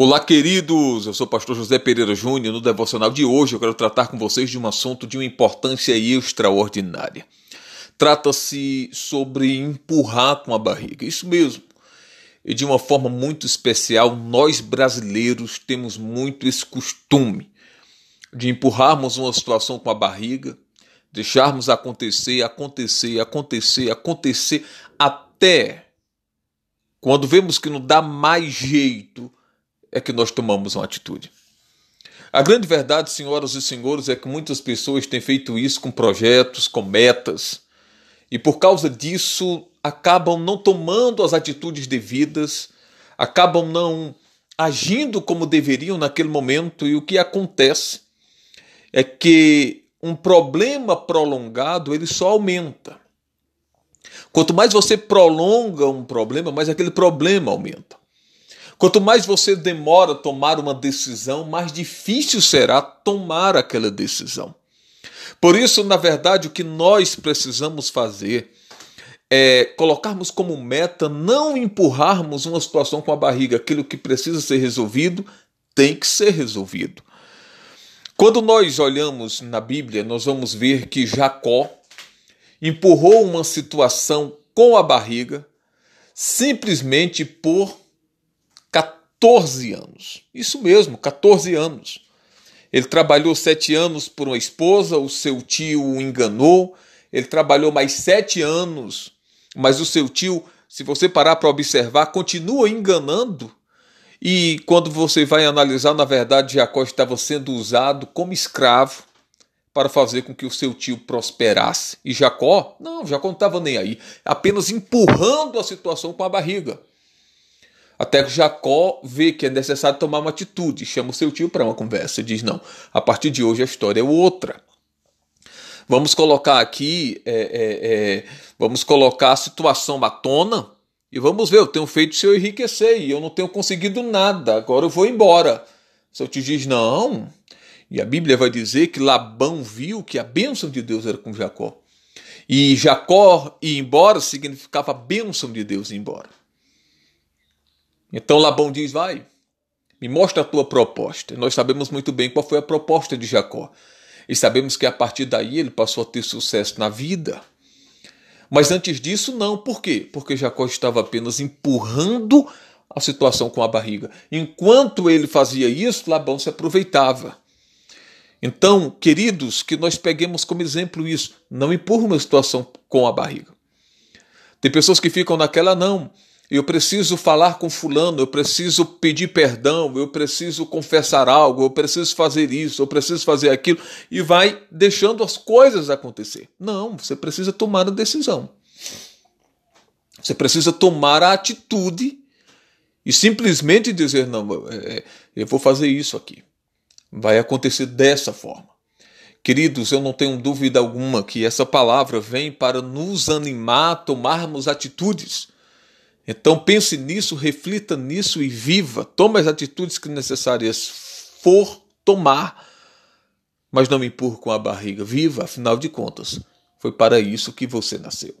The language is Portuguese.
Olá, queridos! Eu sou o pastor José Pereira Júnior. No devocional de hoje, eu quero tratar com vocês de um assunto de uma importância extraordinária. Trata-se sobre empurrar com a barriga. Isso mesmo. E de uma forma muito especial, nós brasileiros temos muito esse costume de empurrarmos uma situação com a barriga, deixarmos acontecer, acontecer, acontecer, acontecer, até quando vemos que não dá mais jeito é que nós tomamos uma atitude. A grande verdade, senhoras e senhores, é que muitas pessoas têm feito isso com projetos, com metas, e por causa disso acabam não tomando as atitudes devidas, acabam não agindo como deveriam naquele momento, e o que acontece é que um problema prolongado ele só aumenta. Quanto mais você prolonga um problema, mais aquele problema aumenta. Quanto mais você demora a tomar uma decisão, mais difícil será tomar aquela decisão. Por isso, na verdade, o que nós precisamos fazer é colocarmos como meta não empurrarmos uma situação com a barriga. Aquilo que precisa ser resolvido tem que ser resolvido. Quando nós olhamos na Bíblia, nós vamos ver que Jacó empurrou uma situação com a barriga simplesmente por 14 anos. Isso mesmo, 14 anos. Ele trabalhou sete anos por uma esposa, o seu tio o enganou. Ele trabalhou mais sete anos, mas o seu tio, se você parar para observar, continua enganando. E quando você vai analisar, na verdade, Jacó estava sendo usado como escravo para fazer com que o seu tio prosperasse. E Jacó, não, Jacó não estava nem aí, apenas empurrando a situação com a barriga. Até que Jacó vê que é necessário tomar uma atitude, chama o seu tio para uma conversa e diz: Não, a partir de hoje a história é outra. Vamos colocar aqui, é, é, é, vamos colocar a situação à tona e vamos ver. Eu tenho feito o senhor enriquecer e eu não tenho conseguido nada, agora eu vou embora. Seu tio diz: Não. E a Bíblia vai dizer que Labão viu que a bênção de Deus era com Jacó. E Jacó ir embora significava a bênção de Deus ir embora. Então Labão diz: Vai, me mostra a tua proposta. Nós sabemos muito bem qual foi a proposta de Jacó. E sabemos que a partir daí ele passou a ter sucesso na vida. Mas antes disso, não. Por quê? Porque Jacó estava apenas empurrando a situação com a barriga. Enquanto ele fazia isso, Labão se aproveitava. Então, queridos, que nós peguemos como exemplo isso. Não empurra uma situação com a barriga. Tem pessoas que ficam naquela, não eu preciso falar com fulano, eu preciso pedir perdão, eu preciso confessar algo, eu preciso fazer isso, eu preciso fazer aquilo, e vai deixando as coisas acontecer. Não, você precisa tomar a decisão. Você precisa tomar a atitude e simplesmente dizer: não, é, é, eu vou fazer isso aqui. Vai acontecer dessa forma. Queridos, eu não tenho dúvida alguma que essa palavra vem para nos animar a tomarmos atitudes então pense nisso, reflita nisso e viva. Tome as atitudes que necessárias for tomar, mas não me empurre com a barriga. Viva, afinal de contas, foi para isso que você nasceu.